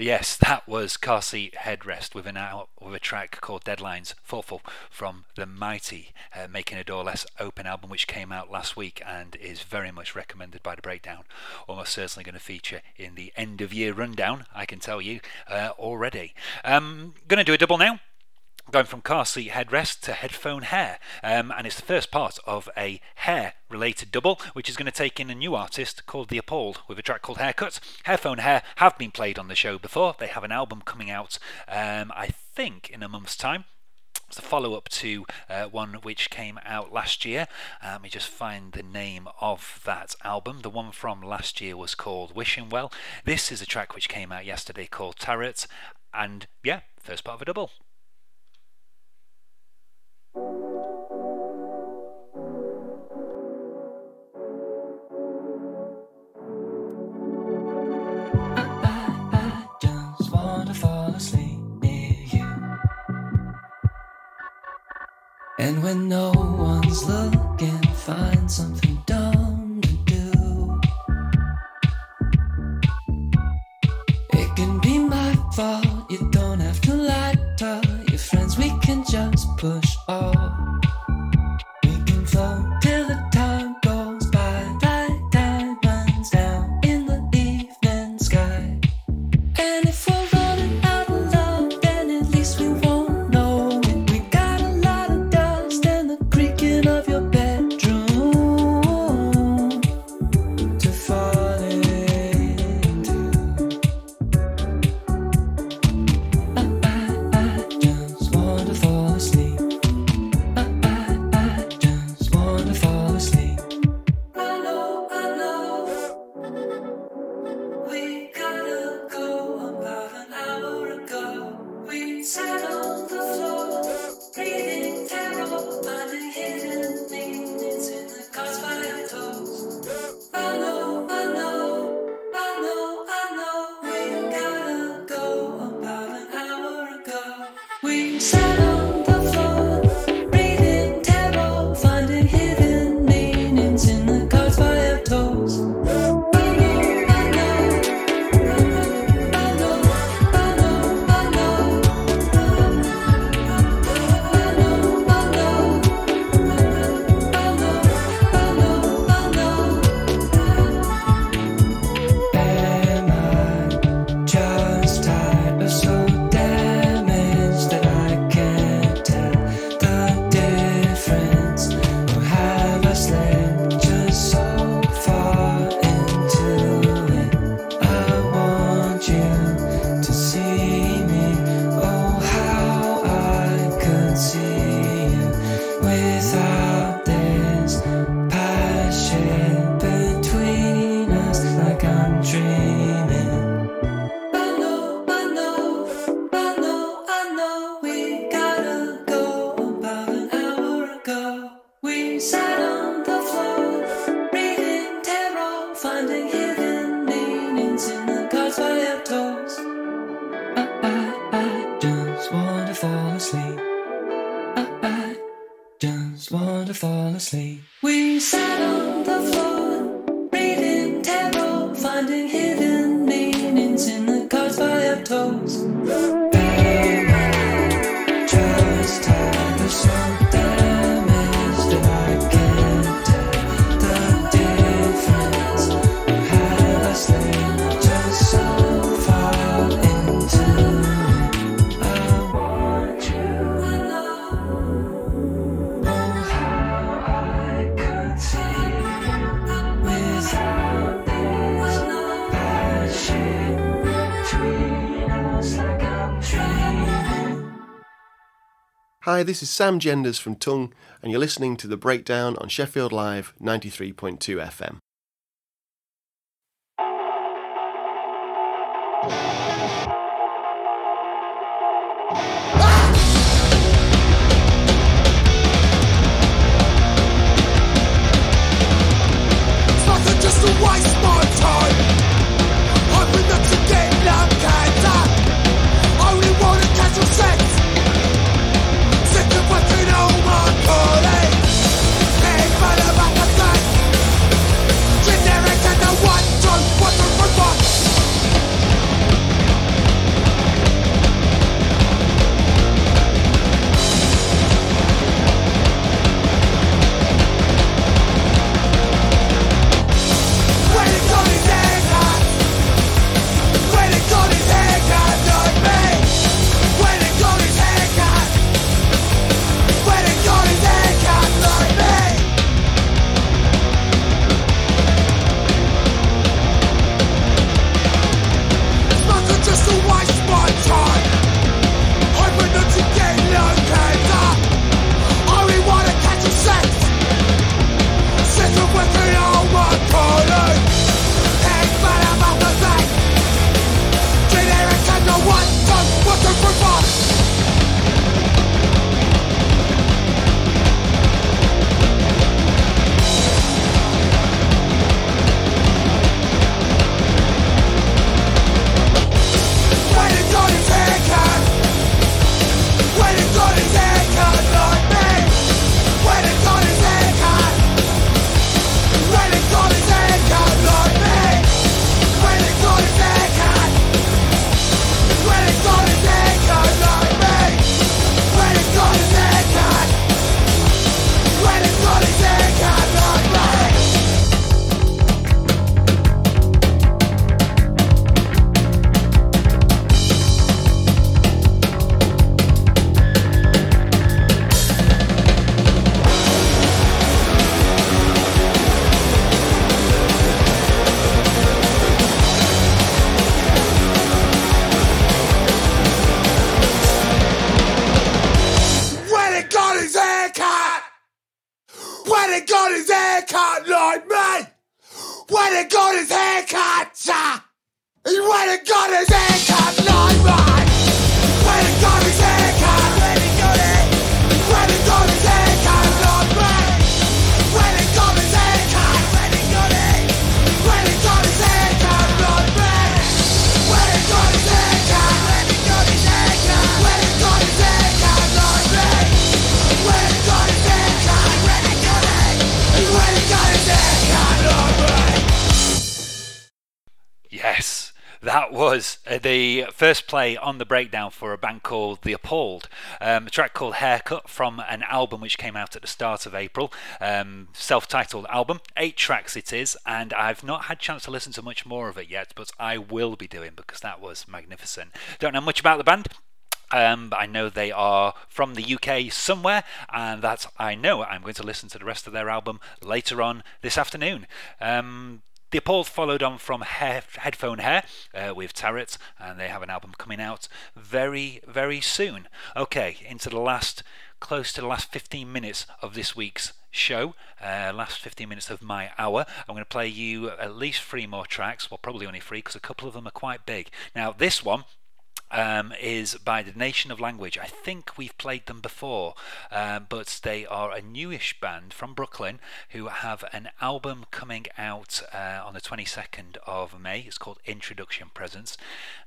Yes, that was Car Seat Headrest with an with a track called Deadlines Thoughtful from the mighty uh, Making a Door Less Open album, which came out last week and is very much recommended by the Breakdown. Almost certainly going to feature in the end of year rundown, I can tell you uh, already. Um, going to do a double now going from car seat headrest to headphone hair. Um, and it's the first part of a hair related double, which is going to take in a new artist called The Appalled with a track called Haircut. Headphone Hair have been played on the show before. They have an album coming out, um, I think, in a month's time. It's a follow up to uh, one which came out last year. Uh, let me just find the name of that album. The one from last year was called Wishing Well. This is a track which came out yesterday called Tarot. And yeah, first part of a double. And when no one's looking, find something dumb to do. It can be my fault. just push off. Hi, this is Sam Genders from Tunng, and you're listening to The Breakdown on Sheffield Live 93.2 FM. First play on the breakdown for a band called The Appalled. Um, a track called Haircut from an album which came out at the start of April, um, self titled album. Eight tracks it is, and I've not had chance to listen to much more of it yet, but I will be doing because that was magnificent. Don't know much about the band. Um, but I know they are from the UK somewhere, and that I know I'm going to listen to the rest of their album later on this afternoon. Um, the Appalled followed on from Hair, Headphone Hair uh, with Tarot, and they have an album coming out very, very soon. Okay, into the last, close to the last 15 minutes of this week's show, uh, last 15 minutes of my hour. I'm going to play you at least three more tracks, well, probably only three because a couple of them are quite big. Now, this one um, is by the Nation of Language. I think we've played them before, um, but they are a newish band from Brooklyn who have an album coming out uh, on the 22nd of May. It's called Introduction Presents.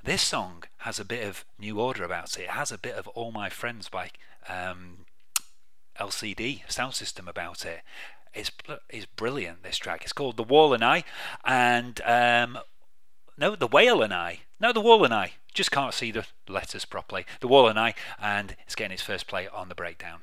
This song has a bit of new order about it. It has a bit of All My Friends by um, LCD Soundsystem about it. It's it's brilliant. This track. It's called The Wall and I, and um, no, The Whale and I. No, The Wall and I. Just can't see the letters properly. The Wall and I, and it's getting its first play on the breakdown.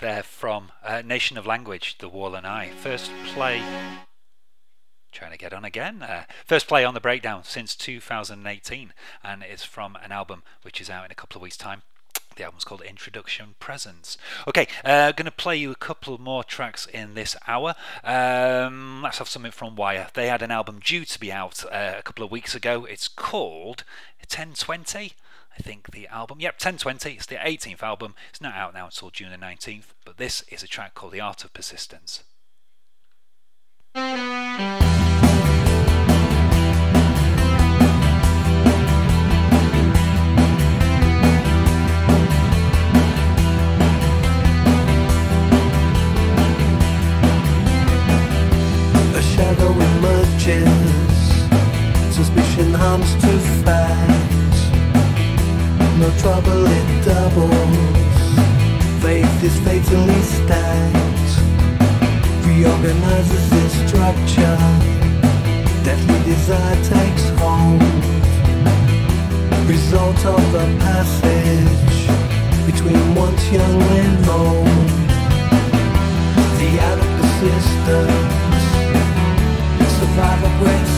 There from uh, Nation of Language, The Wall and I. First play. Trying to get on again. Uh, first play on the breakdown since 2018, and it's from an album which is out in a couple of weeks' time. The album's called Introduction Presents. Okay, uh, going to play you a couple more tracks in this hour. Um, let's have something from Wire. They had an album due to be out uh, a couple of weeks ago. It's called 1020. I think the album. Yep, 1020. It's the 18th album. It's not out now until June the 19th, but this is a track called The Art of Persistence. A shadow emerges, suspicion too fast. No trouble, it doubles. Faith is fatally stacked. Reorganizes its structure. Deadly desire takes hold. Result of the passage between once young and old. The out of the persistence. Survival great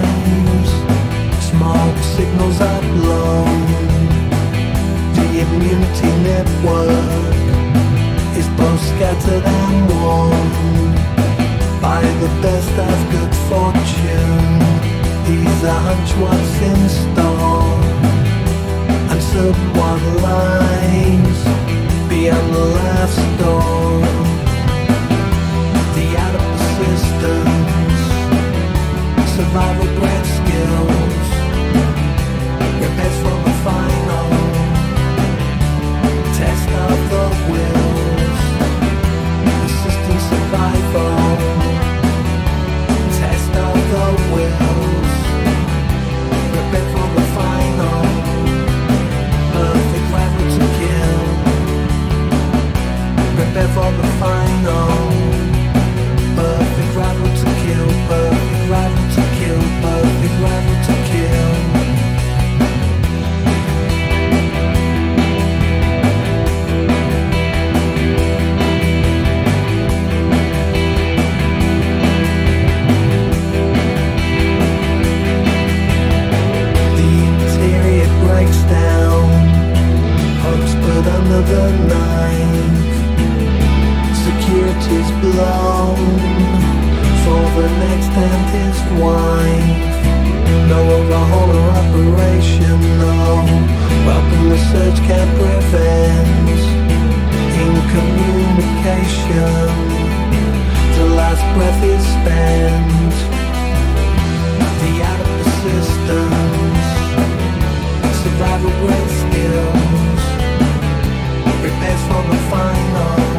signals are blown. The immunity network is both scattered and worn by the best of good fortune. These are hunch what's in store answered what lies beyond the last door. The out of persistence, survival bred skills, for the final. Perfect rival to kill, perfect rival to kill, perfect rival to kill. breaks down Hopes put under the knife blown for the next dentist wife. No overhaul or operation, no. Welcome the search can prevent incommunication. The last breath is spent. The out of the systems. Survival great skills. Repairs for the final.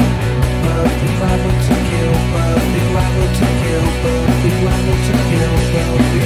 Perfect rival to kill. Perfect rival to kill. Perfect rival to kill. Perfect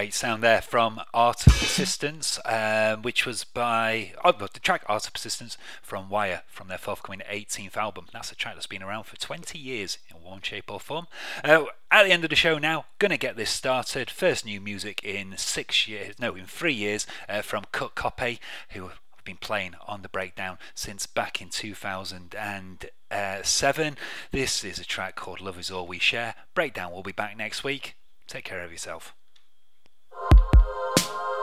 Great sound there from Art of Persistence, um, which was by oh, the track Art of Persistence from Wire from their forthcoming 18th album. That's a track that's been around for 20 years in one shape or form. Uh, at the end of the show now, gonna get this started. First new music in six years, no, in three years uh, from Cut Copy, who have been playing on the breakdown since back in 2007. This is a track called Love Is All We Share. Breakdown will be back next week. Take care of yourself. Thank you.